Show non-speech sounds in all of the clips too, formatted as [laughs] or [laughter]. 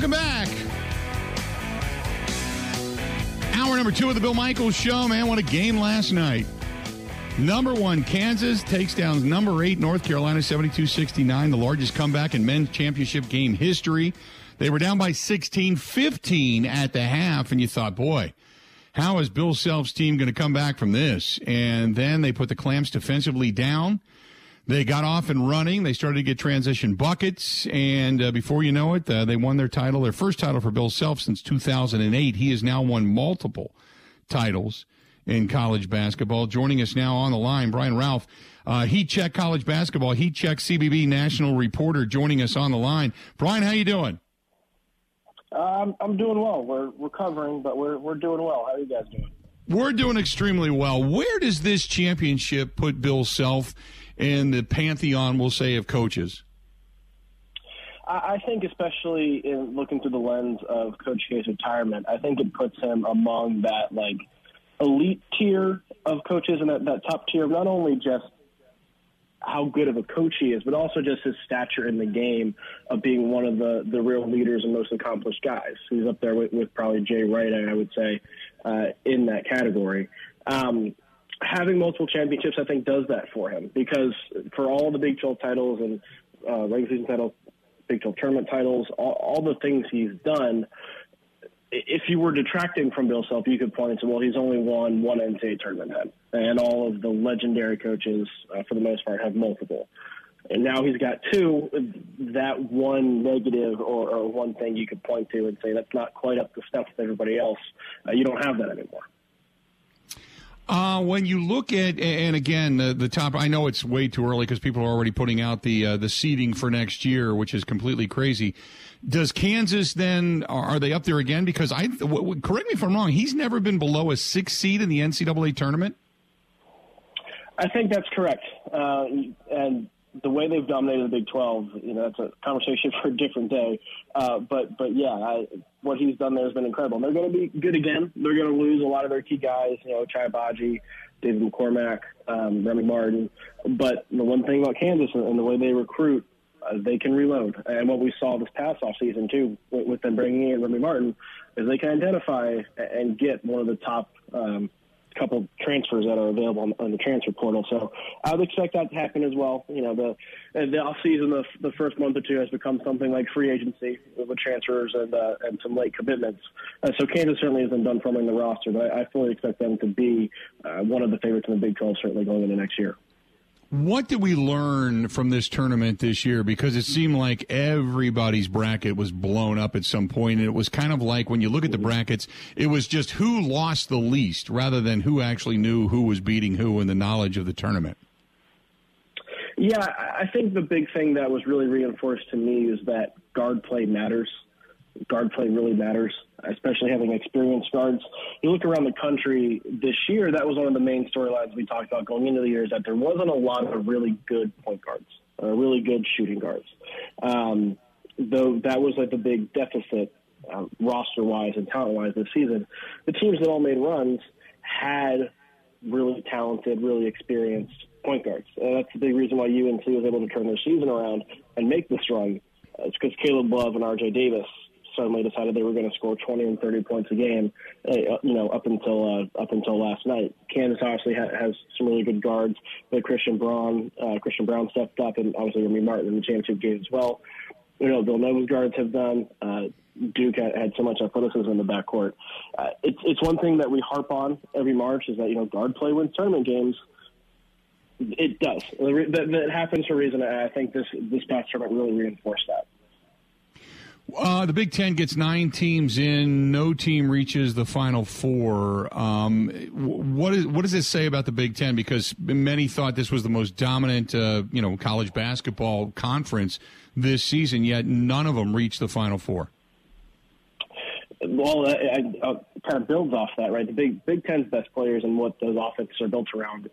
Welcome back. Hour number two of the Bill Michaels Show, man. What a game last night. Number one, Kansas takes down number eight, North Carolina, 72 69, the largest comeback in men's championship game history. They were down by 16 15 at the half, and you thought, boy, how is Bill Self's team going to come back from this? And then they put the Clamps defensively down. They got off and running. They started to get transition buckets, and uh, before you know it, uh, they won their title, their first title for Bill Self since 2008. He has now won multiple titles in college basketball. Joining us now on the line, Brian Rauf. Uh, Heat Check College Basketball, Heat Check CBB national reporter, joining us on the line. Brian, how you doing? Um, I'm doing well. We're recovering, but we're we're doing well. How are you guys doing? We're doing extremely well. Where does this championship put Bill Self in the pantheon, we'll say, of coaches? I, think, especially in looking through the lens of Coach K's retirement, I think it puts him among that like elite tier of coaches and that, that top tier not only just how good of a coach he is, but also just his stature in the game of being one of the, the real leaders and most accomplished guys. He's up there with, with probably Jay Wright, I would say, uh, in that category. Um, having multiple championships, I think, does that for him because for all the Big 12 titles and uh, regular season titles, Big 12 tournament titles, all, all the things he's done – if you were detracting from Bill Self, you could point to, well, he's only won one NCAA tournament head, and all of the legendary coaches, uh, for the most part, have multiple. And now he's got two. That one negative or, or one thing you could point to and say that's not quite up to stuff with everybody else. Uh, you don't have that anymore. Uh, when you look at, and again, the, the top, I know it's way too early because people are already putting out the uh, the seeding for next year, which is completely crazy. Does Kansas then are they up there again? Because I correct me if I'm wrong. He's never been below a six seed in the NCAA tournament. I think that's correct, uh, and the way they've dominated the Big 12, you know, that's a conversation [laughs] for a different day. Uh, but but yeah, I, what he's done there has been incredible. And they're going to be good again. They're going to lose a lot of their key guys, you know, Chai Agbaji, David McCormack, um, Remy Martin. But the one thing about Kansas and the way they recruit, uh, they can reload. And what we saw this past off season too, with, with them bringing in Remy Martin, is they can identify and get one of the top um, couple transfers that are available on, on, the transfer portal. So I would expect that to happen as well. You know, the the off season, the, the first month or two has become something like free agency with transfers and uh, and some late commitments. Uh, so Kansas certainly hasn't done forming the roster, but I, I fully expect them to be uh, one of the favorites in the Big 12 certainly going into next year. What did we learn from this tournament this year? Because it seemed like everybody's bracket was blown up at some point, and it was kind of like when you look at the brackets, it was just who lost the least rather than who actually knew who was beating who in the knowledge of the tournament. Yeah, I think the big thing that was really reinforced to me is that guard play matters guard play really matters, especially having experienced guards. You look around the country this year, that was one of the main storylines we talked about going into the year is that there wasn't a lot of really good point guards, or really good shooting guards. Um, though that was like the big deficit uh, roster wise and talent wise this season. The teams that all made runs had really talented, really experienced point guards. And that's the big reason why UNC was able to turn their season around and make this run. It's because Caleb Love and RJ Davis suddenly decided they were going to score 20 and 30 points a game, uh, you know, up until uh, up until last night. Kansas obviously ha- has some really good guards, but Christian Braun, uh, Christian Braun stepped up, and obviously Remy Martin in the championship game as well. You know, Villanova's guards have done. Uh, Duke had, had so much athleticism in the backcourt. Uh, it's it's one thing that we harp on every March is that you know guard play wins tournament games. It does. That, that happens for a reason. And I think this this past tournament really reinforced that. Uh, the Big Ten gets nine teams in. No team reaches the Final Four. Um, what, is, what does this say about the Big Ten? Because many thought this was the most dominant, uh, you know, college basketball conference this season. Yet none of them reached the Final Four. Well, I, I, I kind of builds off that, right? The Big Big Ten's best players and what those offenses are built around,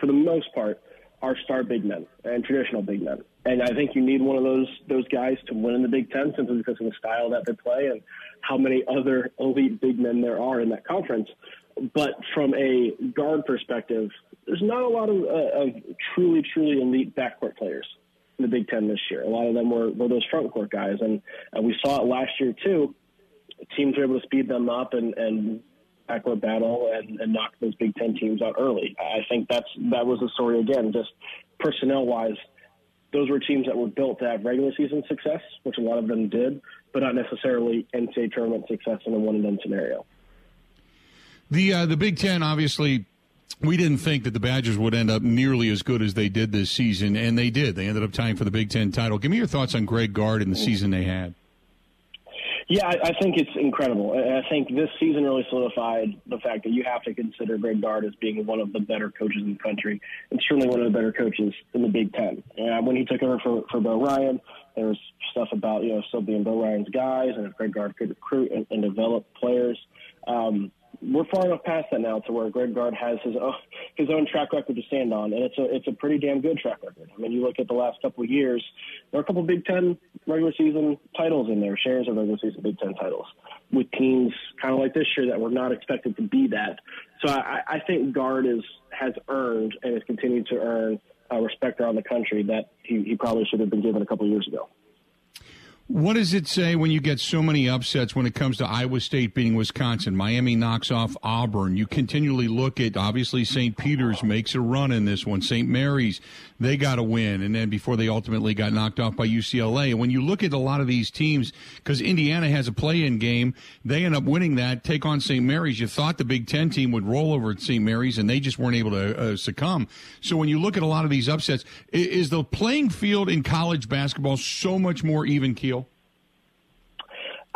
for the most part, are star big men and traditional big men. And I think you need one of those those guys to win in the Big Ten simply because of the style that they play and how many other elite big men there are in that conference. But from a guard perspective, there's not a lot of, uh, of truly, truly elite backcourt players. in the Big Ten this year. A lot of them were, were those frontcourt guys, and, and we saw it last year too. Teams were able to speed them up and, and backcourt battle and, and knock those Big Ten teams out early. I think that's that was the story again. Just personnel wise, those were teams that were built to have regular season success, which a lot of them did, but not necessarily NCAA tournament success in a one and done scenario. The uh, the Big Ten obviously we didn't think that the Badgers would end up nearly as good as they did this season, and they did. They ended up tying for the Big Ten title. Give me your thoughts on Greg Gard and the season they had. Yeah, I, I think it's incredible. I think this season really solidified the fact that you have to consider Greg Gard as being one of the better coaches in the country, and certainly one of the better coaches in the Big Ten. And when he took over for, for Bo Ryan, there was stuff about you know still being Bo Ryan's guys, and if Greg Gard could recruit and, and develop players. Um, we're far enough past that now to where Greg Gard has his own, his own track record to stand on, and it's a it's a pretty damn good track record. I mean, you look at the last couple of years, there are a couple of Big Ten regular season titles in there, shares of regular season Big Ten titles, with teams kind of like this year that were not expected to be that. So I, I think Gard is has earned and has continued to earn uh, respect around the country that he, he probably should have been given a couple of years ago. What does it say when you get so many upsets when it comes to Iowa State beating Wisconsin? Miami knocks off Auburn. You continually look at, obviously, St. Peter's makes a run in this one. St. Mary's, they got a win. And then before they ultimately got knocked off by UCLA. And when you look at a lot of these teams, because Indiana has a play in game, they end up winning that, take on St. Mary's. You thought the Big Ten team would roll over at St. Mary's, and they just weren't able to uh, succumb. So when you look at a lot of these upsets, is the playing field in college basketball so much more even keel?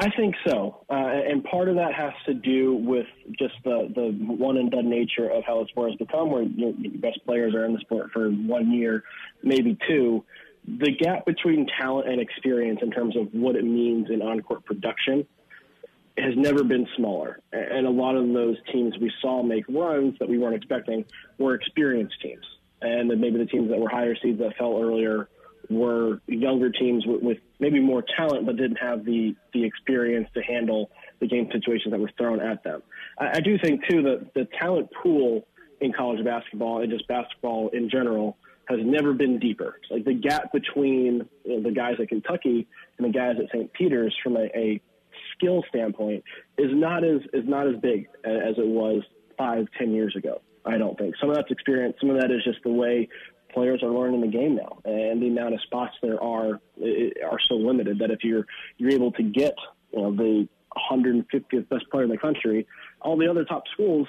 I think so, uh, and part of that has to do with just the the one and done nature of how the sport has become, where you know, the best players are in the sport for one year, maybe two. The gap between talent and experience in terms of what it means in on court production has never been smaller. And a lot of those teams we saw make runs that we weren't expecting were experienced teams, and then maybe the teams that were higher seeds that fell earlier were younger teams with, with maybe more talent, but didn't have the the experience to handle the game situations that were thrown at them. I, I do think too that the talent pool in college basketball and just basketball in general has never been deeper. Like the gap between you know, the guys at Kentucky and the guys at St. Peter's from a, a skill standpoint is not as is not as big as it was five, ten years ago. I don't think. Some of that's experience. Some of that is just the way players are learning the game now, and the amount of spots there are are so limited that if you're you're able to get you know the 150th best player in the country, all the other top schools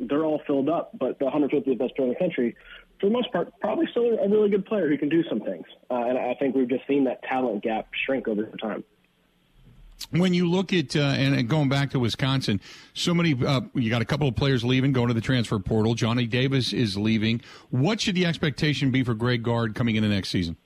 they're all filled up, but the 150th best player in the country, for the most part, probably still a really good player who can do some things. Uh, and I think we've just seen that talent gap shrink over time when you look at uh, and, going back to Wisconsin, so many uh, you got a couple of players leaving, going to the transfer portal. Johnny Davis is leaving. What should the expectation be for Greg Gard coming into next season?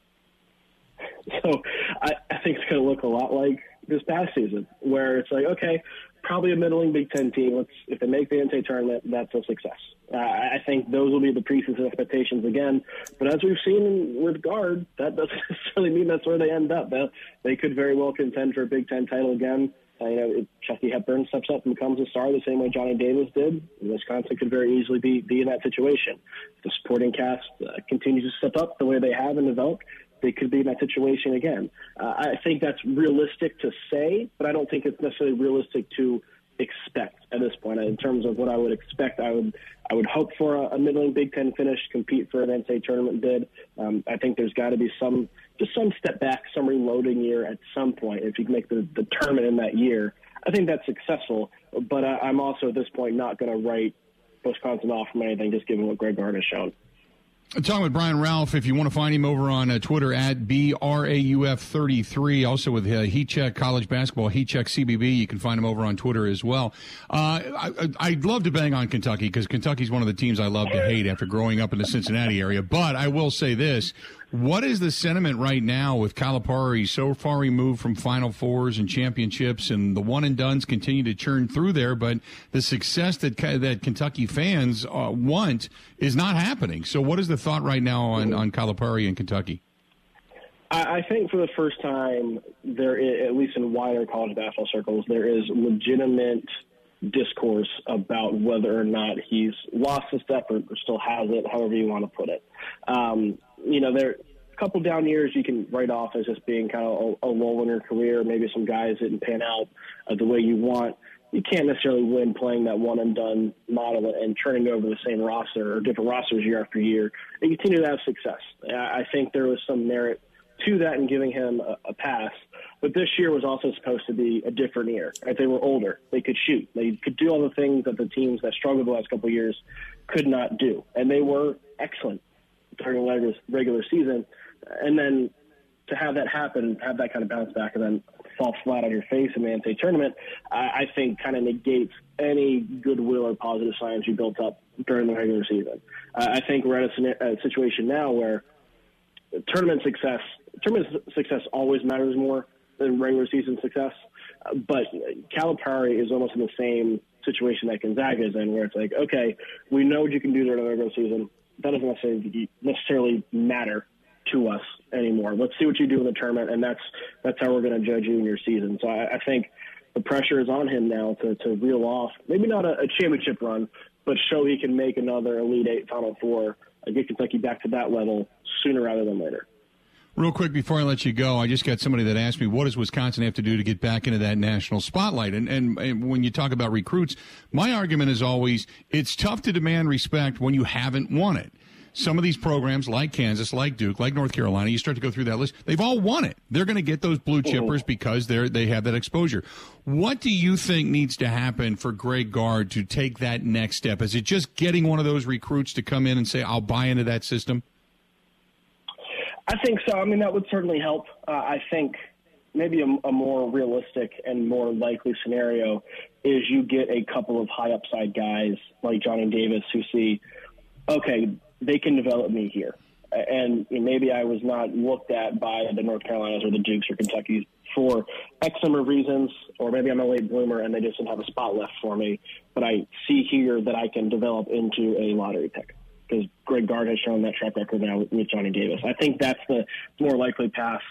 So I, I think it's going to look a lot like this past season, where it's like, okay, probably a middling Big Ten team. Let's if they make the NCAA tournament, that's a success. Uh, I think those will be the preseason expectations again. But as we've seen with Gard, that doesn't [laughs] necessarily mean that's where they end up. They, they could very well contend for a Big Ten title again. Uh, you know, if Chucky Hepburn steps up and becomes a star the same way Johnny Davis did, Wisconsin could very easily be, be in that situation. If the supporting cast uh, continues to step up the way they have and develop, they could be in that situation again. Uh, I think that's realistic to say, but I don't think it's necessarily realistic to expect at this point. In terms of what I would expect, I would I would hope for a, a middling Big Ten finish, compete for an NCAA tournament bid. Um, I think there's got to be some just some step back, some reloading year at some point. If you can make the, the tournament in that year, I think that's successful. But I, I'm also at this point not going to write Wisconsin off from anything, just given what Greg Gard has shown. I'm talking with Brian Rauf. If you want to find him over on uh, Twitter at BRAUF33, also with uh, Heat Check College Basketball, Heat Check CBB, you can find him over on Twitter as well. Uh, I, would love to bang on Kentucky because Kentucky's one of the teams I love to hate after growing up in the Cincinnati area. But I will say this what is the sentiment right now with Calipari so far removed from Final Fours and championships, and the one and duns continue to churn through there, but the success that that Kentucky fans uh, want is not happening. So, what is the thought right now on on Calipari in Kentucky? I think for the first time, there, is, at least in wider college basketball circles, there is legitimate discourse about whether or not he's lost a step or, or still has it, however you want to put it. Um, you know, there a couple down years you can write off as just being kind of a, a lull in your career. Maybe some guys didn't pan out uh, the way you want. You can't necessarily win playing that one and done model and turning over the same roster or different rosters year after year and continue to have success. I think there was some merit to that and giving him a, a pass. But this year was also supposed to be a different year. Right? They were older. They could shoot. They could do all the things that the teams that struggled the last couple of years could not do. And they were excellent during the regular season. And then to have that happen, have that kind of bounce back, and then fall flat on your face in the NCAA tournament, I, I think kind of negates any goodwill or positive signs you built up during the regular season. Uh, I think we're at a, a situation now where tournament success tournament success always matters more than regular season success. But Calipari is almost in the same situation that Gonzaga is in, where it's like, okay, we know what you can do during the regular season. That doesn't necessarily necessarily matter to us anymore. Let's see what you do in the tournament, and that's that's how we're going to judge you in your season. So I, I think the pressure is on him now to to reel off maybe not a, a championship run, but show he can make another Elite Eight, Final Four, get Kentucky back to that level sooner rather than later. Real quick before I let you go, I just got somebody that asked me, what does Wisconsin have to do to get back into that national spotlight? And, and, and, when you talk about recruits, my argument is always it's tough to demand respect when you haven't won it. Some of these programs, like Kansas, like Duke, like North Carolina, you start to go through that list. They've all won it. They're going to get those blue mm-hmm. chippers because they're they have that exposure. What do you think needs to happen for Greg Gard to take that next step? Is it just getting one of those recruits to come in and say, "I'll buy into that system"? I think so. I mean, that would certainly help. Uh, I think maybe a, a, more realistic and more likely scenario is you get a couple of high upside guys like Johnny Davis who see, okay, they can develop me here. And maybe I was not looked at by the North Carolinas or the Dukes or Kentuckys for X number of reasons, or maybe I'm a late bloomer and they just didn't have a spot left for me. But I see here that I can develop into a lottery pick because Greg Gard has shown that track record now with Johnny Davis. I think that's the more likely path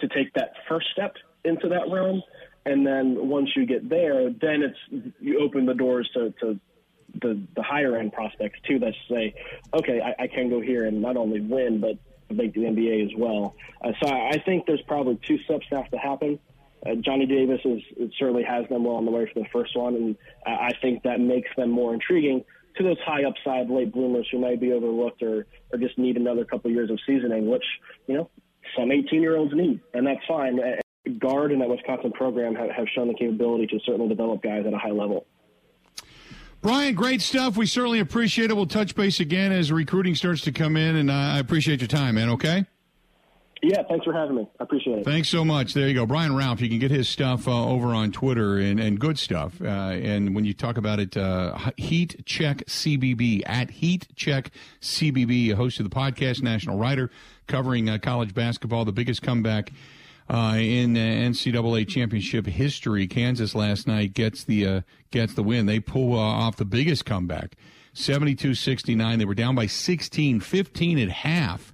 to take that first step into that realm. And then once you get there, then it's you open the doors to, to the the higher end prospects too that say, okay, I, I can go here and not only win but make the NBA as well. Uh, so I think there's probably two steps that have to happen. Uh, Johnny Davis is certainly has them well on the way for the first one, and I think that makes them more intriguing to those high upside late bloomers who might be overlooked or, or just need another couple years of seasoning, which, you know, some 18 year olds need, and that's fine. Gard and that Wisconsin program have, have shown the capability to certainly develop guys at a high level. Brian, great stuff. We certainly appreciate it. We'll touch base again as recruiting starts to come in, and I appreciate your time, man. Okay? Yeah, thanks for having me. I appreciate it. Thanks so much. There you go. Brian Rauf, you can get his stuff uh, over on Twitter and, and good stuff. Uh, and when you talk about it, uh, Heat Check CBB, at Heat Check CBB, a host of the podcast, national writer, covering uh, college basketball, the biggest comeback uh, in NCAA championship history. Kansas last night gets the, uh, gets the win. They pull off the biggest comeback, 72-69. They were down by 16, 15 at half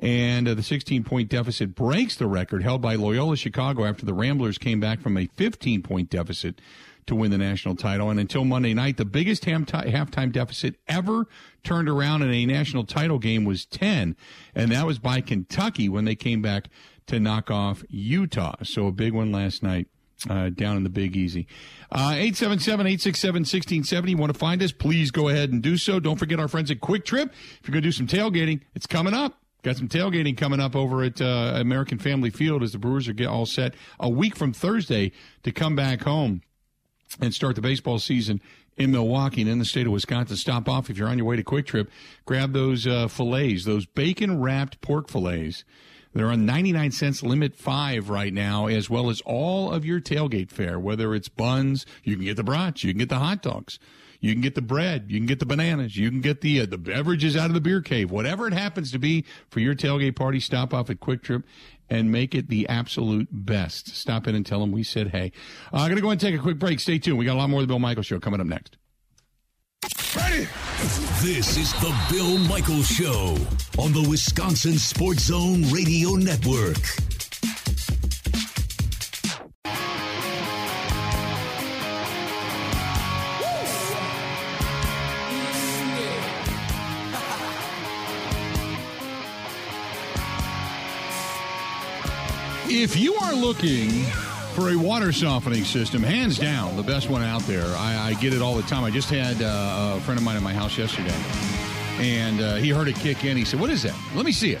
and uh, the 16 point deficit breaks the record held by Loyola Chicago after the Ramblers came back from a 15 point deficit to win the national title. And until Monday night, the biggest halftime deficit ever turned around in a national title game was 10. And that was by Kentucky when they came back to knock off Utah. So a big one last night. Uh, down in the Big Easy. Uh, 877-867-1670. You want to find us? Please go ahead and do so. Don't forget our friends at Kwik Trip. If you're going to do some tailgating, it's coming up. Got some tailgating coming up over at uh, American Family Field as the Brewers are get all set a week from Thursday to come back home and start the baseball season in Milwaukee and in the state of Wisconsin. Stop off if you're on your way to Kwik Trip. Grab those uh, fillets, those bacon wrapped pork fillets. They're on 99 cents limit five right now, as well as all of your tailgate fare, whether it's buns, you can get the brats, you can get the hot dogs. You can get the bread. You can get the bananas. You can get the uh, the beverages out of the beer cave. Whatever it happens to be for your tailgate party, stop off at Kwik Trip and make it the absolute best. Stop in and tell them we said hey. Uh, I'm going to go and take a quick break. Stay tuned. We got a lot more of the Bill Michaels Show coming up next. Ready? This is the Bill Michaels Show on the Wisconsin Sports Zone Radio Network. If you are looking for a water softening system, hands down, the best one out there. I, I get it all the time. I just had uh, a friend of mine in my house yesterday, and uh, he heard it kick in. He said, "What is that? Let me see it."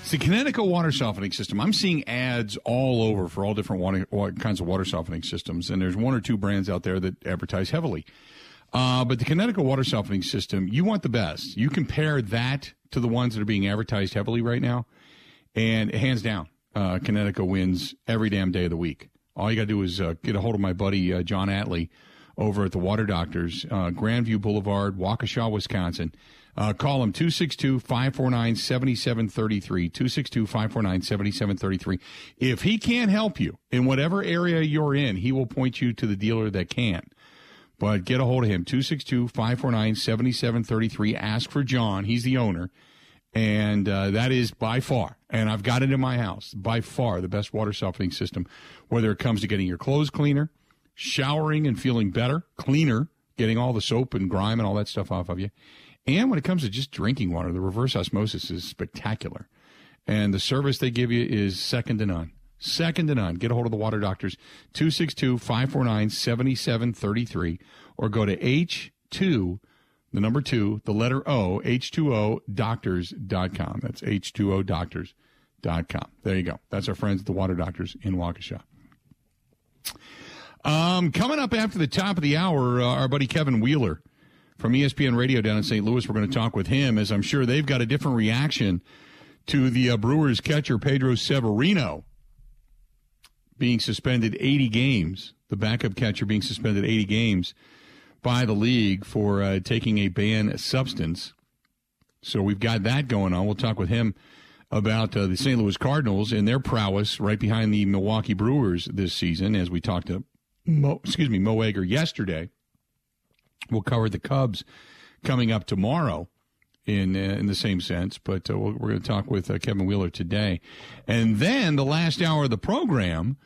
It's the Kinetico water softening system. I'm seeing ads all over for all different water, kinds of water softening systems, and there's one or two brands out there that advertise heavily. Uh, but the Kinetico water softening system, you want the best. You compare that to the ones that are being advertised heavily right now, and hands down, uh, Kinetico wins every damn day of the week. All you got to do is uh, get a hold of my buddy uh, John Atley over at the Water Doctors, uh, Grandview Boulevard, Waukesha, Wisconsin. Uh, call him 262 549 7733. 262 549 7733. If he can't help you in whatever area you're in, he will point you to the dealer that can. But get a hold of him 262 549 7733. Ask for John. He's the owner. And uh, that is by far, and I've got it in my house, by far the best water softening system, whether it comes to getting your clothes cleaner, showering and feeling better, cleaner, getting all the soap and grime and all that stuff off of you. And when it comes to just drinking water, the reverse osmosis is spectacular. And the service they give you is second to none. Second to none. Get a hold of the water doctors, 262 549 7733, or go to H2, the number two, the letter O, H2O doctors.com. That's H2O doctors.com. There you go. That's our friends at the water doctors in Waukesha. Um, coming up after the top of the hour, uh, our buddy Kevin Wheeler from ESPN Radio down in St. Louis. We're going to talk with him, as I'm sure they've got a different reaction to the uh, Brewers catcher Pedro Severino being suspended 80 games. The backup catcher being suspended 80 games by the league for uh, taking a banned substance. So we've got that going on. We'll talk with him about uh, the St. Louis Cardinals and their prowess right behind the Milwaukee Brewers this season, as we talked to Mo, excuse me, Mo Egger yesterday. We'll cover the Cubs coming up tomorrow in uh, in the same sense, but uh, we're going to talk with uh, Kevin Wheeler today, and then the last hour of the program,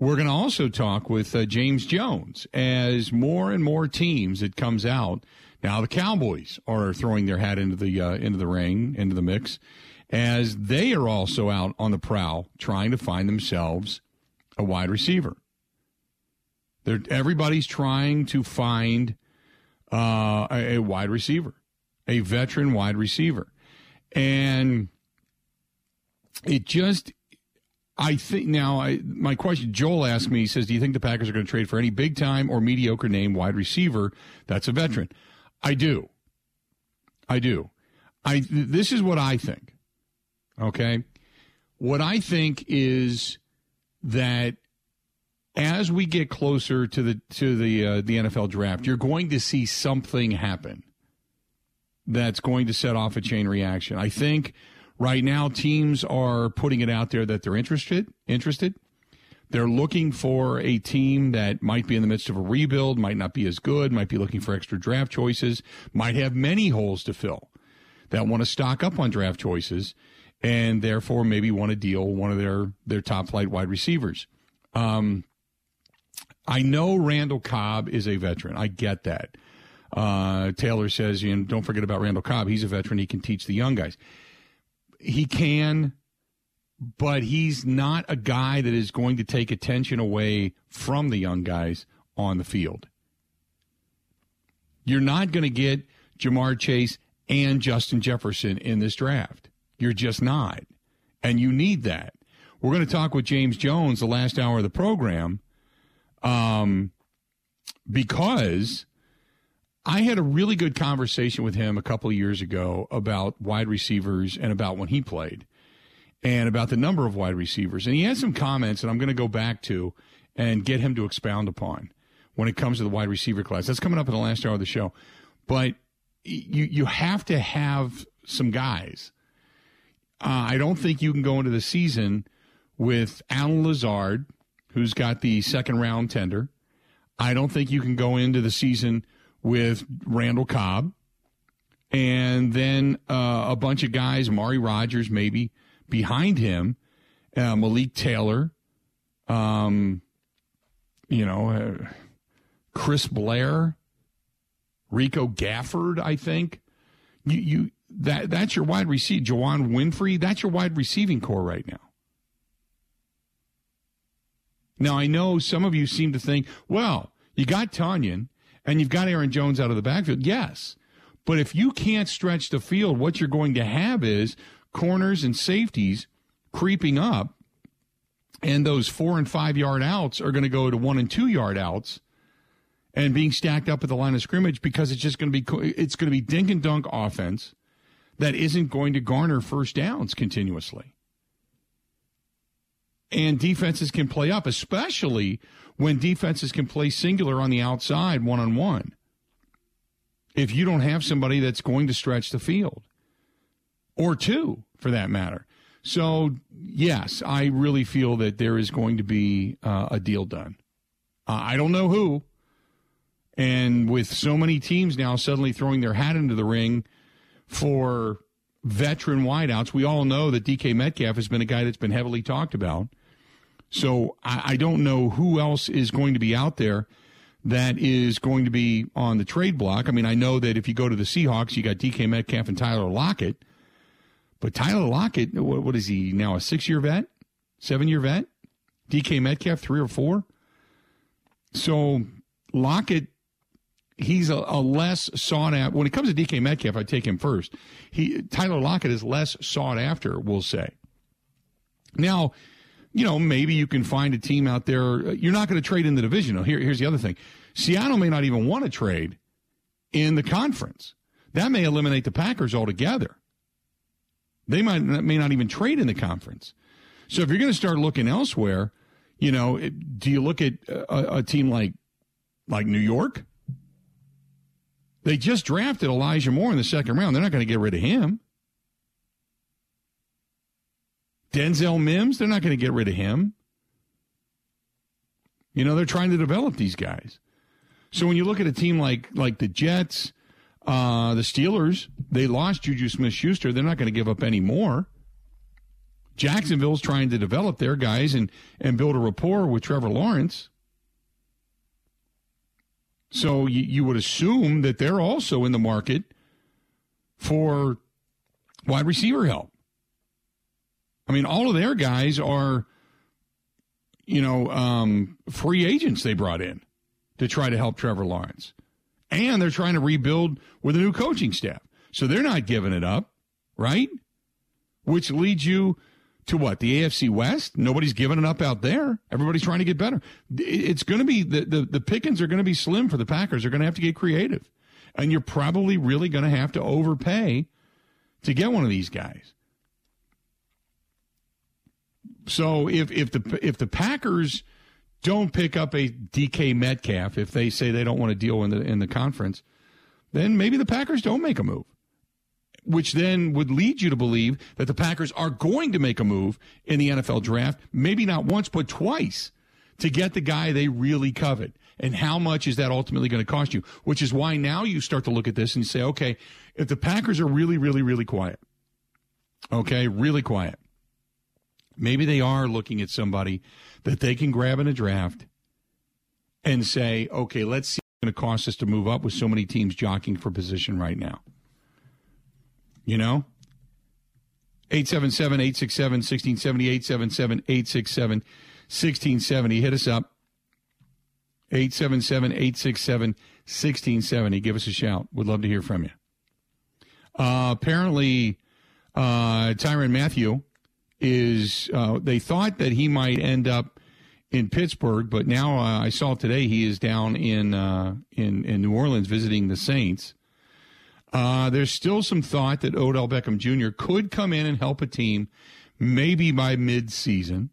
we're going to also talk with uh, James Jones as more and more teams it comes out. Now the Cowboys are throwing their hat into the uh, into the ring, into the mix, as they are also out on the prowl trying to find themselves a wide receiver. They're, everybody's trying to find uh, a, a wide receiver, a veteran wide receiver. And it just, I think now, I, my question, Joel asked me, he says, Do you think the Packers are going to trade for any big time or mediocre name wide receiver that's a veteran? I do. I do. I this is what I think. Okay? What I think is that as we get closer to the to the uh, the NFL draft, you're going to see something happen that's going to set off a chain reaction. I think right now teams are putting it out there that they're interested interested. They're looking for a team that might be in the midst of a rebuild, might not be as good, might be looking for extra draft choices, might have many holes to fill. That want to stock up on draft choices and therefore maybe want to deal one of their their top flight wide receivers. Um, I know Randall Cobb is a veteran. I get that. Uh, Taylor says, you know, don't forget about Randall Cobb. He's a veteran. He can teach the young guys. He can, but he's not a guy that is going to take attention away from the young guys on the field. You're not going to get Ja'Marr Chase and Justin Jefferson in this draft. You're just not. And you need that. We're going to talk with James Jones the last hour of the program um, because I had a really good conversation with him a couple of years ago about wide receivers and about when he played and about the number of wide receivers. And he had some comments that I'm going to go back to and get him to expound upon when it comes to the wide receiver class. That's coming up in the last hour of the show. But you you have to have some guys. Uh, I don't think you can go into the season with Allen Lazard – who's got the second round tender. I don't think you can go into the season with Randall Cobb and then uh, a bunch of guys, Mari Rodgers maybe behind him, uh, Malik Taylor, um, you know, uh, Chris Blair, Rico Gafford. I think you you that that's your wide receiver. Juwann Winfree, that's your wide receiving core right now. Now, I know some of you seem to think, well, you got Tonyan and you've got Aaron Jones out of the backfield. Yes. But if you can't stretch the field, what you're going to have is corners and safeties creeping up, and those four and five yard outs are going to go to one and two yard outs and being stacked up at the line of scrimmage because it's just going to be it's going to be dink and dunk offense that isn't going to garner first downs continuously. And defenses can play up, especially when defenses can play singular on the outside one on one. If you don't have somebody that's going to stretch the field, or two for that matter. So, yes, I really feel that there is going to be uh, a deal done. Uh, I don't know who. And with so many teams now suddenly throwing their hat into the ring for veteran wideouts, we all know that DK Metcalf has been a guy that's been heavily talked about. So I, I don't know who else is going to be out there that is going to be on the trade block. I mean, I know that if you go to the Seahawks, you got DK Metcalf and Tyler Lockett. But Tyler Lockett, what, what is he now? A six year vet? Seven year vet? DK Metcalf, three or four? So Lockett, he's a, a less sought after. When it comes to DK Metcalf, I take him first. He Tyler Lockett is less sought after, we'll say. Now, you know, maybe you can find a team out there. You're not going to trade in the division. Here, here's the other thing Seattle may not even want to trade in the conference. That may eliminate the Packers altogether. They might may not even trade in the conference. So if you're going to start looking elsewhere, you know, do you look at a, a team like like New York? They just drafted Elijah Moore in the second round. They're not going to get rid of him. Denzel Mims, they're not going to get rid of him. You know, they're trying to develop these guys. So when you look at a team like like the Jets, uh, the Steelers, they lost Juju Smith Schuster. They're not going to give up any more. Jacksonville's trying to develop their guys and, and build a rapport with Trevor Lawrence. So you, you would assume that they're also in the market for wide receiver help. I mean, all of their guys are, you know, um, free agents they brought in to try to help Trevor Lawrence and they're trying to rebuild with a new coaching staff. So they're not giving it up, right? Which leads you to what? The AFC West? Nobody's giving it up out there. Everybody's trying to get better. It's going to be the, the, the pickings are going to be slim for the Packers. They're going to have to get creative. And you're probably really going to have to overpay to get one of these guys. So if if the if the Packers don't pick up a DK Metcalf if they say they don't want to deal in the in the conference, then maybe the Packers don't make a move. Which then would lead you to believe that the Packers are going to make a move in the NFL draft, maybe not once, but twice, to get the guy they really covet. And how much is that ultimately going to cost you? Which is why now you start to look at this and say, okay, if the Packers are really, really, really quiet, okay, really quiet, maybe they are looking at somebody that they can grab in a draft and say, okay, let's see what's going to cost us to move up with so many teams jockeying for position right now. You know? 877 867 1670, 877 867 1670. Hit us up. 877 867 1670. Give us a shout. Would love to hear from you. Uh, apparently, uh, Tyrann Mathieu is uh, they thought that he might end up in Pittsburgh, but now uh, I saw today he is down in uh, in in New Orleans visiting the Saints. Uh, there's still some thought that Odell Beckham Jr. could come in and help a team, maybe by mid-season.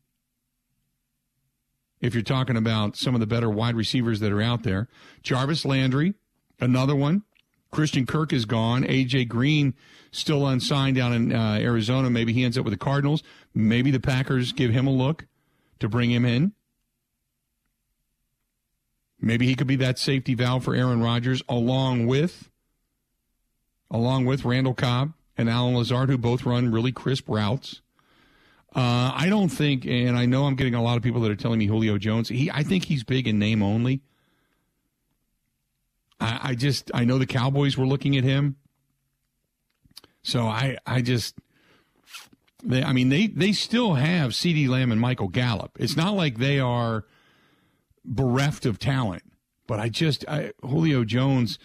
If you're talking about some of the better wide receivers that are out there, Jarvis Landry, another one. Christian Kirk is gone. AJ Green still unsigned down in uh, Arizona. Maybe he ends up with the Cardinals. Maybe the Packers give him a look to bring him in. Maybe he could be that safety valve for Aaron Rodgers, along with, along with Randall Cobb and Allen Lazard, who both run really crisp routes. Uh, I don't think, and I know I'm getting a lot of people that are telling me Julio Jones. He, I think he's big in name only. I, I just, I know the Cowboys were looking at him. So I, I just, they, I mean, they, they still have CeeDee Lamb and Michael Gallup. It's not like they are bereft of talent. But I just I, Julio Jones.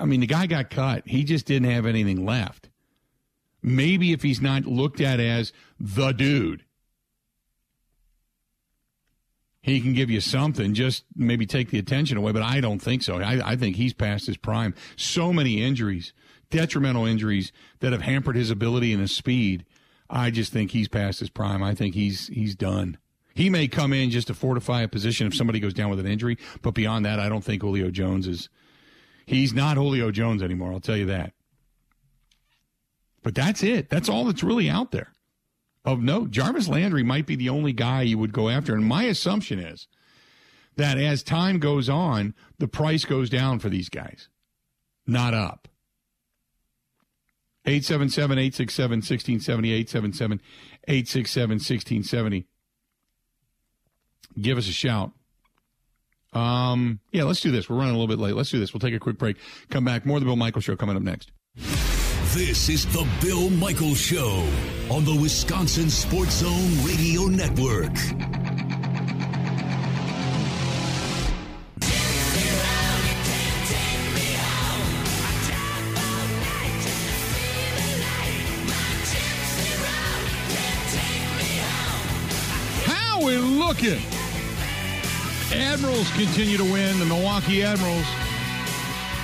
I mean, the guy got cut. He just didn't have anything left. Maybe if he's not looked at as the dude, he can give you something, just maybe take the attention away. But I don't think so. I, I think he's past his prime. So many injuries, detrimental injuries that have hampered his ability and his speed. I just think he's past his prime. I think he's he's done. He may come in just to fortify a position if somebody goes down with an injury, but beyond that, I don't think Julio Jones is. He's not Julio Jones anymore. I'll tell you that. But that's it. That's all that's really out there of note. Jarvis Landry might be the only guy you would go after. And my assumption is that as time goes on, the price goes down for these guys, not up. 877 867 1670, 877 867 1670. Give us a shout. Um, yeah, let's do this. We're running a little bit late. Let's do this. We'll take a quick break. Come back. More of the Bill Michael Show coming up next. This is the Bill Michael Show on the Wisconsin Sports Zone Radio Network. We looking? Admirals continue to win. The Milwaukee Admirals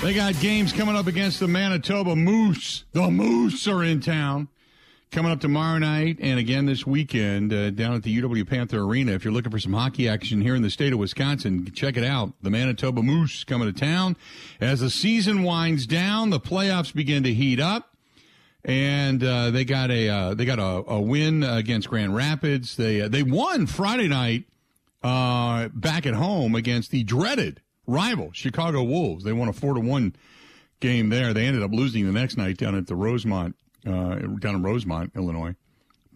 they got games coming up against the Manitoba Moose. The Moose are in town. Coming up tomorrow night and again this weekend uh, down at the UW Panther Arena. If you're looking for some hockey action here in the state of Wisconsin, check it out. The Manitoba Moose coming to town. As the season winds down, the playoffs begin to heat up and uh, they got a uh, they got a, a, win against Grand Rapids. They uh, they won Friday night uh, back at home against the dreaded rival, Chicago Wolves. They won a four to one game there. They ended up losing the next night down at the Rosemont, uh, down in Rosemont, Illinois.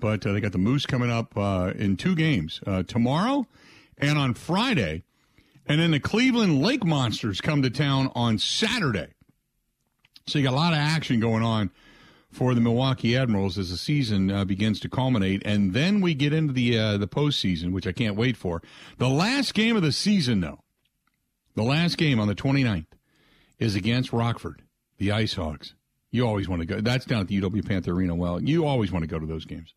But uh, they got the Moose coming up in two games tomorrow and on Friday, and then the Cleveland Lake Monsters come to town on Saturday. So you got a lot of action going on for the Milwaukee Admirals as the season uh, begins to culminate, and then we get into the uh, the postseason, which I can't wait for. The last game of the season, though, the last game on the 29th is against Rockford, the Ice Hogs. You always want to go. That's down at the UW Panther Arena. Well, you always want to go to those games.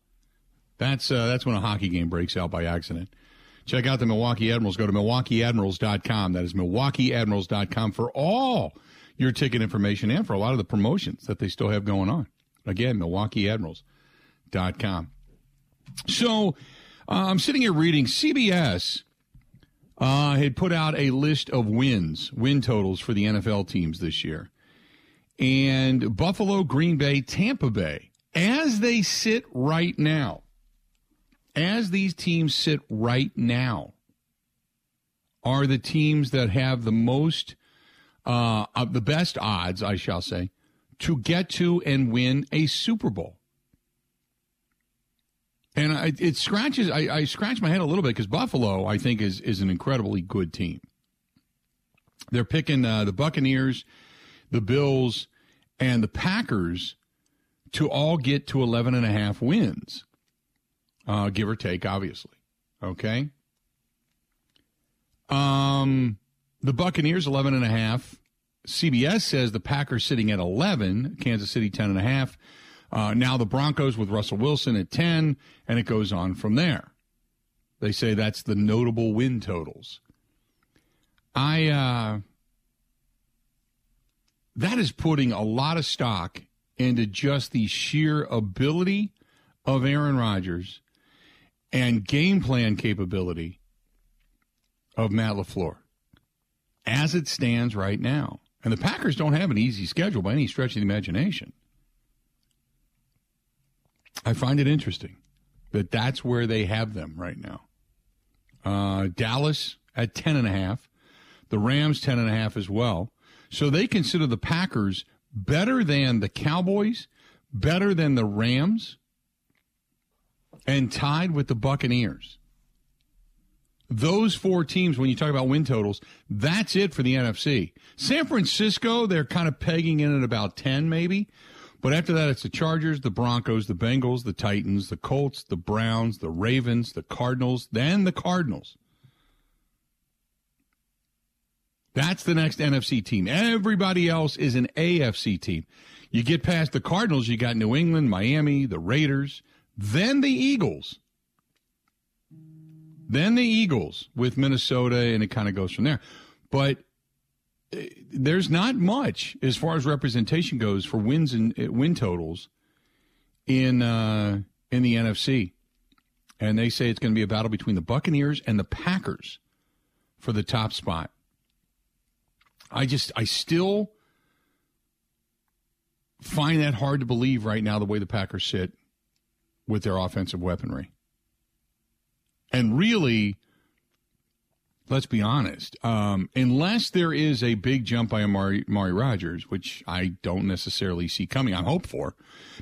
That's uh, that's when a hockey game breaks out by accident. Check out the Milwaukee Admirals. Go to milwaukeeadmirals.com. That is milwaukeeadmirals.com for all your ticket information and for a lot of the promotions that they still have going on. Again, milwaukeeadmirals.com. So uh, I'm sitting here reading CBS uh, had put out a list of wins, win totals for the NFL teams this year. And Buffalo, Green Bay, Tampa Bay, as they sit right now, as these teams sit right now, are the teams that have the most, uh, the best odds, I shall say, to get to and win a Super Bowl. And I, it scratches. I, I scratch my head a little bit because Buffalo, I think, is is an incredibly good team. They're picking uh, the Buccaneers, the Bills, and the Packers to all get to 11 and a half wins, uh, give or take, obviously. Okay. Um, the Buccaneers 11 and a half. CBS says the Packers sitting at 11, Kansas City 10 and a half. Uh, now the Broncos with Russell Wilson at 10, and it goes on from there. They say that's the notable win totals. I, uh, that is putting a lot of stock into just the sheer ability of Aaron Rodgers and game plan capability of Matt LaFleur as it stands right now. And the Packers don't have an easy schedule by any stretch of the imagination. I find it interesting that that's where they have them right now. Uh, Dallas at 10 and a half, the Rams 10 and a half as well. So they consider the Packers better than the Cowboys, better than the Rams, and tied with the Buccaneers. Those four teams, when you talk about win totals, that's it for the NFC. San Francisco, they're kind of pegging in at about 10, maybe. But after that, it's the Chargers, the Broncos, the Bengals, the Titans, the Colts, the Browns, the Ravens, the Cardinals, then the Cardinals. That's the next NFC team. Everybody else is an AFC team. You get past the Cardinals, you got New England, Miami, the Raiders, then the Eagles. Then the Eagles with Minnesota, and it kind of goes from there. But uh, there's not much as far as representation goes for wins and uh, win totals in uh, in the NFC, and they say it's going to be a battle between the Buccaneers and the Packers for the top spot. I just I still find that hard to believe right now the way the Packers sit with their offensive weaponry. And really, let's be honest, um, unless there is a big jump by Amari, Rodgers, which I don't necessarily see coming, I hope for.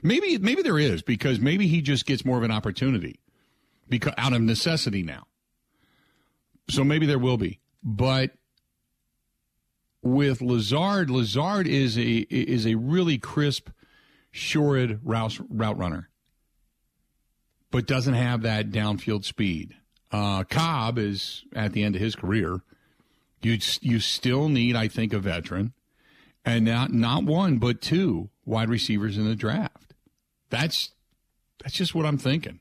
Maybe maybe there is because maybe he just gets more of an opportunity because out of necessity now. So maybe there will be, but with Lazard, Lazard is a is a really crisp, route route runner, but doesn't have that downfield speed. Uh, Cobb is at the end of his career. You you still need, I think, a veteran, and not not one but two wide receivers in the draft. That's that's just what I'm thinking.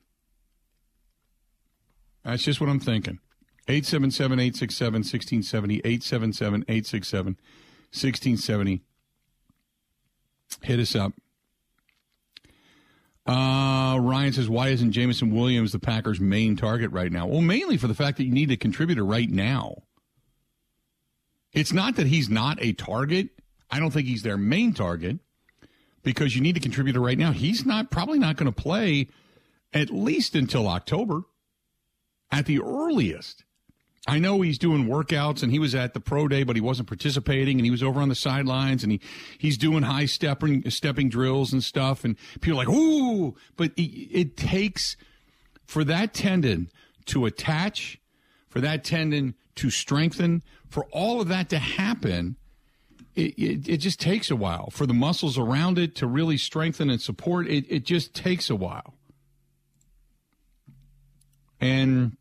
That's just what I'm thinking. 877 867 1670. 877 867 1670. Hit us up. Uh, Ryan says, why isn't Jameson Williams the Packers' main target right now? Well, mainly for the fact that you need a contributor right now. It's not that he's not a target. I don't think he's their main target because you need a contributor right now. He's not probably not going to play at least until October at the earliest. I know he's doing workouts and he was at the pro day, but he wasn't participating and he was over on the sidelines and he, he's doing high stepping, stepping drills and stuff. And people are like, ooh, but it, it takes for that tendon to attach, for that tendon to strengthen, for all of that to happen. It, it, it, just takes a while for the muscles around it to really strengthen and support. It, it just takes a while. And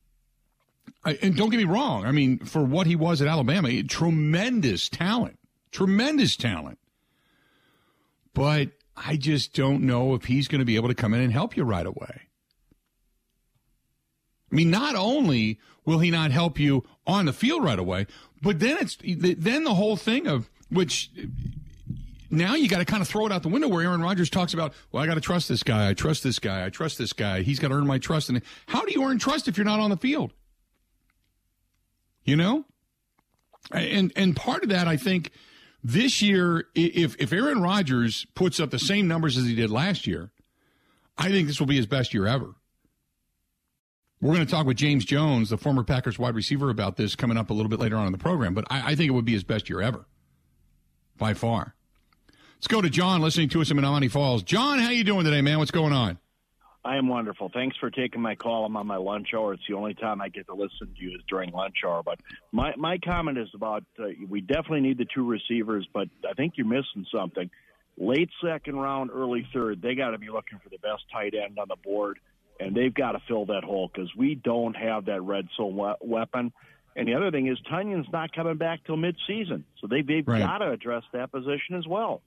and don't get me wrong. I mean, for what he was at Alabama, tremendous talent, tremendous talent. But I just don't know if he's going to be able to come in and help you right away. I mean, not only will he not help you on the field right away, but then it's then the whole thing of which now you got to kind of throw it out the window where Aaron Rodgers talks about, well, I got to trust this guy. I trust this guy. I trust this guy. He's got to earn my trust. And how do you earn trust if you're not on the field? You know? And and part of that I think this year if if Aaron Rodgers puts up the same numbers as he did last year, I think this will be his best year ever. We're going to talk with James Jones, the former Packers wide receiver, about this coming up a little bit later on in the program. But I, I think it would be his best year ever, by far. Let's go to John, listening to us in Menomonee Falls. John, how you doing today, man? What's going on? I am wonderful. Thanks for taking my call. I'm on my lunch hour. It's the only time I get to listen to you is during lunch hour. But my my comment is about uh, we definitely need the two receivers, but I think you're missing something. Late second round, early third, they got to be looking for the best tight end on the board, and they've got to fill that hole because we don't have that red zone we- weapon. And the other thing is Tonyan's not coming back till midseason, so they, they've right. got to address that position as well.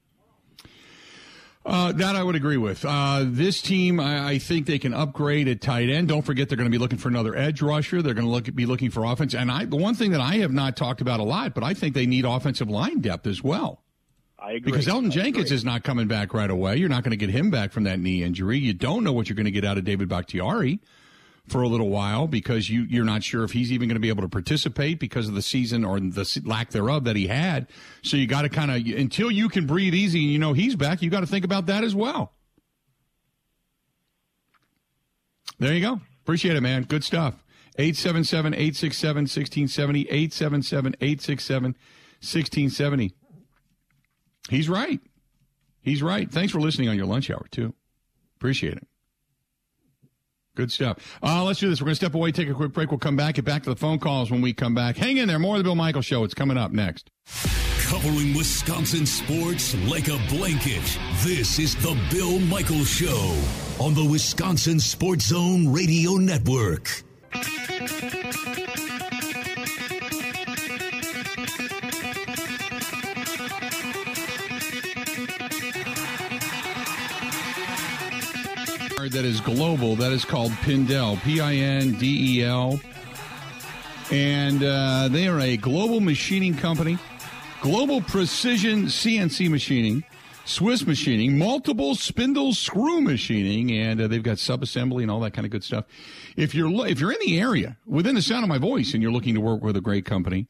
Uh, that I would agree with. Uh, this team, I, I, think they can upgrade at tight end. Don't forget they're going to be looking for another edge rusher. They're going to look, be looking for offense. And I, the one thing that I have not talked about a lot, but I think they need offensive line depth as well. I agree. Because Elton I Jenkins agree. is not coming back right away. You're not going to get him back from that knee injury. You don't know what you're going to get out of David Bakhtiari for a little while because you you're not sure if he's even going to be able to participate because of the season or the lack thereof that he had. So you got to kind of until you can breathe easy and you know he's back, you got to think about that as well. There you go. Appreciate it, man. Good stuff. 877 867 1670. 877 867 1670. He's right. He's right. Thanks for listening on your lunch hour, too. Appreciate it. Good stuff. Uh, let's do this. We're going to step away, take a quick break. We'll come back, get back to the phone calls when we come back. Hang in there. More of the Bill Michaels Show. It's coming up next. Covering Wisconsin sports like a blanket. This is the Bill Michaels Show on the Wisconsin Sports Zone Radio Network. That is global. That is called Pindel, P I N D E L. And uh, they are a global machining company, global precision CNC machining, Swiss machining, multiple spindle screw machining, and uh, they've got subassembly and all that kind of good stuff. If you're if you're in the area within the sound of my voice and you're looking to work with a great company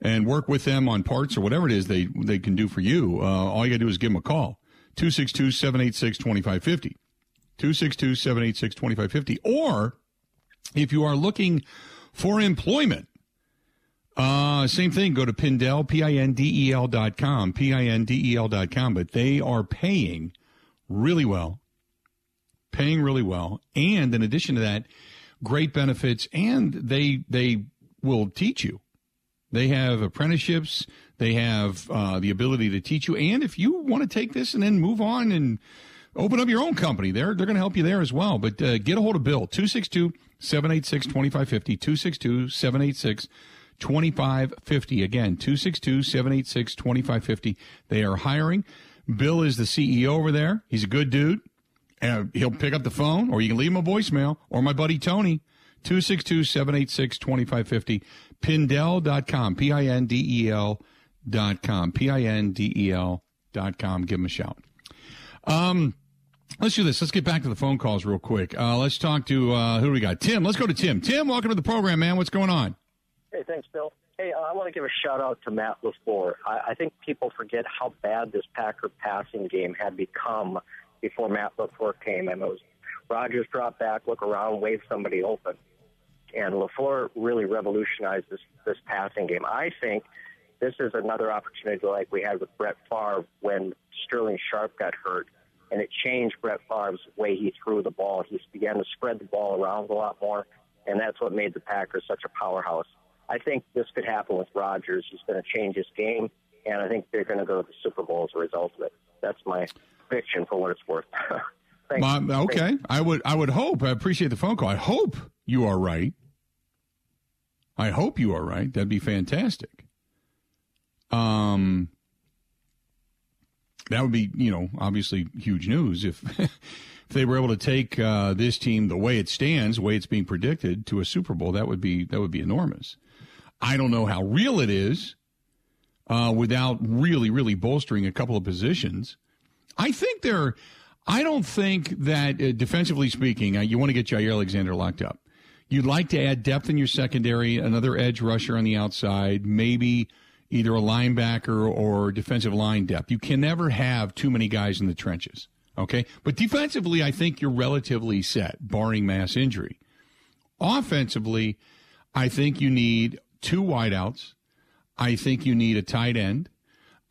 and work with them on parts or whatever it is they they can do for you, uh, all you got to do is give them a call 262 786 2550. 262 786 2550. Or if you are looking for employment, uh, same thing. Go to Pindel, P I N D E L dot com, P I N D E L dot com. But they are paying really well, paying really well. And in addition to that, great benefits and they, they will teach you. They have apprenticeships. They have uh, the ability to teach you. And if you want to take this and then move on and open up your own company, they're, they're going to help you there as well. But uh, get a hold of Bill, 262 786 2550, 262 786 2550. Again, 262 786 2550. They are hiring. Bill is the CEO over there. He's a good dude. Uh, he'll pick up the phone, or you can leave him a voicemail, or my buddy Tony, 262 786 2550. Pindel.com, P I N D E L dot com, P I N D E L dot com. Give him a shout. Um, let's do this. Let's get back to the phone calls real quick. Uh, let's talk to uh, who we got? Tim. Let's go to Tim. Tim, welcome to the program, man. What's going on? Hey, thanks, Bill. Hey, uh, I want to give a shout out to Matt LaFleur. I, I think people forget how bad this Packer passing game had become before Matt LaFleur came. And it was Rodgers drop back, look around, wave somebody open. And LaFleur really revolutionized this, this passing game. I think this is another opportunity like we had with Brett Favre when Sterling Sharpe got hurt. And it changed Brett Favre's way he threw the ball. He began to spread the ball around a lot more. And that's what made the Packers such a powerhouse. I think this could happen with Rodgers. He's going to change his game, and I think they're going to go to the Super Bowl as a result of it. That's my prediction for what it's worth. [laughs] Thanks. okay, Thanks. I would I would hope. I appreciate the phone call. I hope you are right. I hope you are right. That'd be fantastic. Um, that would be you know obviously huge news if. [laughs] if they were able to take uh, this team the way it stands, the way it's being predicted, to a Super Bowl, that would be that would be enormous. I don't know how real it is uh, without really, really bolstering a couple of positions. I think they're. I don't think that uh, defensively speaking, uh, you want to get Jaire Alexander locked up. You'd like to add depth in your secondary, another edge rusher on the outside, maybe either a linebacker or defensive line depth. You can never have too many guys in the trenches. Okay. But defensively, I think you're relatively set, barring mass injury. Offensively, I think you need two wideouts. I think you need a tight end.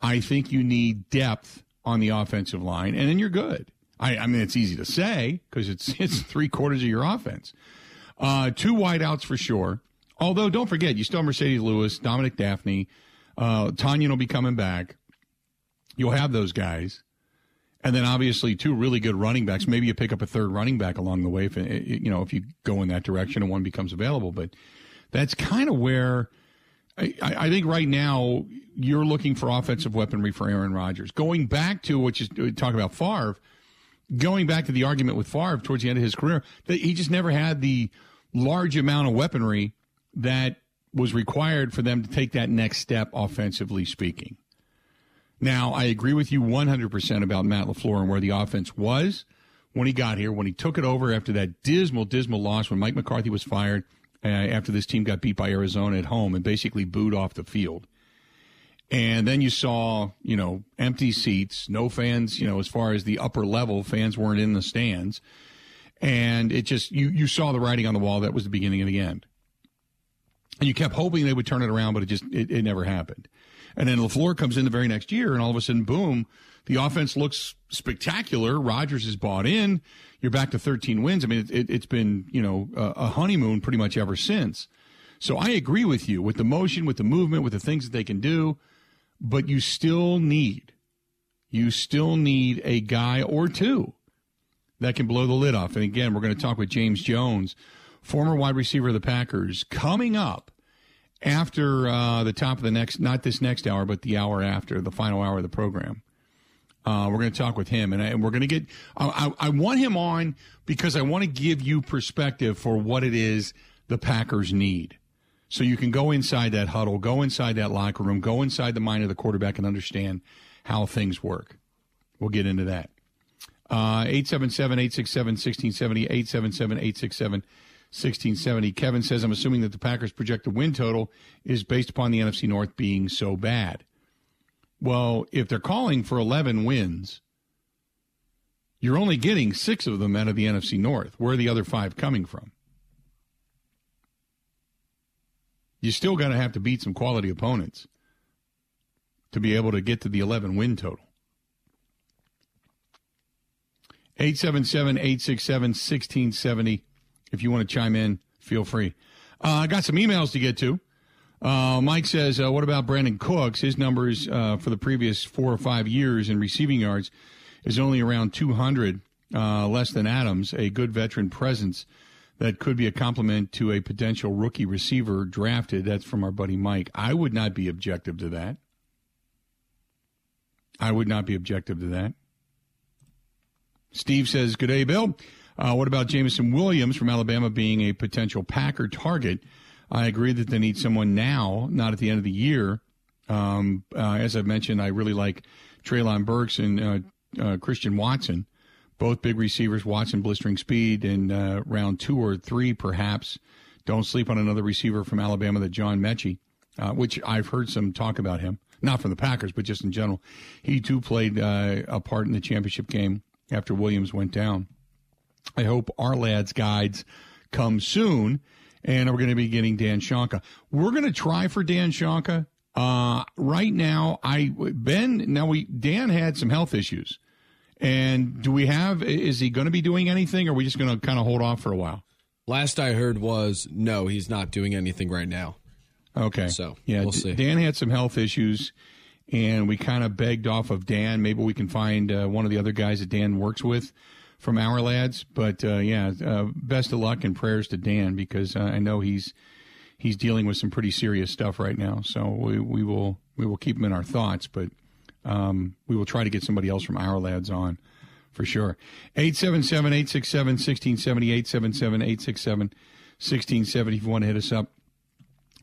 I think you need depth on the offensive line, and then you're good. I, I mean, it's easy to say because it's [laughs] it's three quarters of your offense. Uh, two wideouts for sure. Although, don't forget, you still have Marcedes Lewis, Dominique Dafney, uh, Tonyan will be coming back. You'll have those guys. And then obviously two really good running backs. Maybe you pick up a third running back along the way if eh, eh, you know if you go in that direction and one becomes available. But that's kind of where I, I, think right now you're looking for offensive weaponry for Aaron Rodgers. Going back to what you uh, talk about Favre, going back to the argument with Favre towards the end of his career, that he just never had the large amount of weaponry that was required for them to take that next step offensively speaking. Now, I agree with you 100% about Matt LaFleur and where the offense was when he got here, when he took it over after that dismal, dismal loss when Mike McCarthy was fired uh, after this team got beat by Arizona at home and basically booed off the field. And then you saw, you know, empty seats, no fans, you know, as far as the upper level, fans weren't in the stands. And it just, you, you saw the writing on the wall. That was the beginning of the end. And you kept hoping they would turn it around, but it just, it, it never happened. And then LaFleur comes in the very next year, and all of a sudden, boom, the offense looks spectacular. Rodgers is bought in. You're back to 13 wins. I mean, it, has it, been, you know, a, honeymoon pretty much ever since. So I agree with you with the motion, with the movement, with the things that they can do, but you still need, you still need a guy or two that can blow the lid off. And again, we're going to talk with James Jones, former wide receiver of the Packers, coming up after uh, the top of the next, not this next hour, but the hour after, the final hour of the program. Uh, we're going to talk with him, and, I, and we're going to get. I, I, I want him on because I want to give you perspective for what it is the Packers need. So you can go inside that huddle, go inside that locker room, go inside the mind of the quarterback, and understand how things work. We'll get into that. Uh, 877 867 1670, 877 867 1670. Kevin says, I'm assuming that the Packers' projected win total is based upon the NFC North being so bad. Well, if they're calling for 11 wins, you're only getting six of them out of the NFC North. Where are the other five coming from? You still got to have to beat some quality opponents to be able to get to the 11 win total. 877 867 1670. If you want to chime in, feel free. Uh, I got some emails to get to. Uh, Mike says, uh, What about Brandin Cooks? His numbers uh, for the previous four or five years in receiving yards is only around 200, uh, less than Adams, a good veteran presence that could be a compliment to a potential rookie receiver drafted. That's from our buddy Mike. I would not be objective to that. I would not be objective to that. Steve says, Good day, Bill. Uh, what about Jameson Williams from Alabama being a potential Packer target? I agree that they need someone now, not at the end of the year. Um, uh, as I've mentioned, I really like Treylon Burks and uh, uh Christian Watson, both big receivers. Watson blistering speed in uh, round two or three, perhaps. Don't sleep on another receiver from Alabama, that John Metchie, uh, which I've heard some talk about him, not from the Packers, but just in general. He too played a part in the championship game after Williams went down. I hope our lads guides come soon, and we're going to be getting Dan Shonka. We're going to try for Dan Shonka. Uh, right now, I Ben. Now we Dan had some health issues, and do we have? Is he going to be doing anything, or are we just going to kind of hold off for a while? Last I heard was no, he's not doing anything right now. Okay, so yeah, we'll see. Dan had some health issues, and we kind of begged off of Dan. Maybe we can find uh, one of the other guys that Dan works with from our lads. But uh, yeah, uh, best of luck and prayers to Dan because uh, I know he's he's dealing with some pretty serious stuff right now. So we, we will we will keep him in our thoughts, but um, we will try to get somebody else from our lads on for sure. 877 867 1670, 877 867 1670 if you want to hit us up.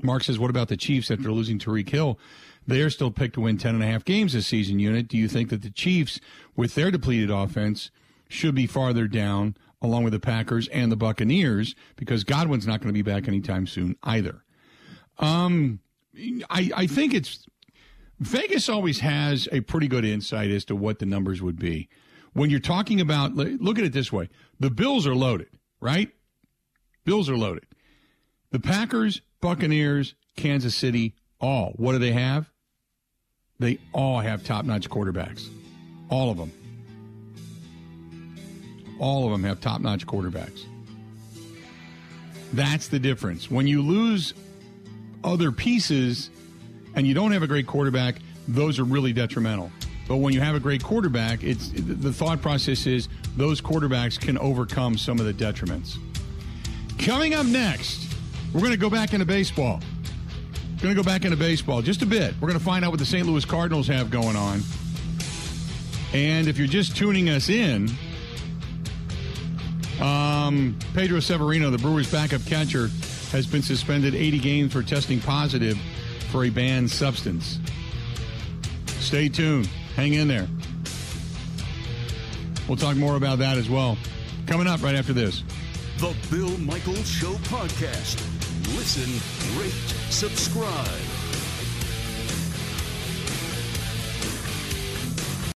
Mark says, What about the Chiefs after losing Tyreek Hill? They're still picked to win 10.5 games this season, unit. Do you think that the Chiefs, with their depleted offense, should be farther down along with the Packers and the Buccaneers because Godwin's not going to be back anytime soon either. Um, I, I think it's Vegas always has a pretty good insight as to what the numbers would be. When you're talking about, look at it this way the Bills are loaded, right? Bills are loaded. The Packers, Buccaneers, Kansas City, all. What do they have? They all have top notch quarterbacks. All of them. All of them have top notch quarterbacks. That's the difference. When you lose other pieces and you don't have a great quarterback, those are really detrimental. But when you have a great quarterback, it's the thought process is those quarterbacks can overcome some of the detriments. Coming up next, we're going to go back into baseball. We're going to go back into baseball just a bit. We're going to find out what the St. Louis Cardinals have going on. And if you're just tuning us in, um, Pedro Severino, the Brewers' backup catcher, has been suspended 80 games for testing positive for a banned substance. Stay tuned. Hang in there. We'll talk more about that as well. Coming up right after this. The Bill Michaels Show Podcast. Listen, rate, subscribe.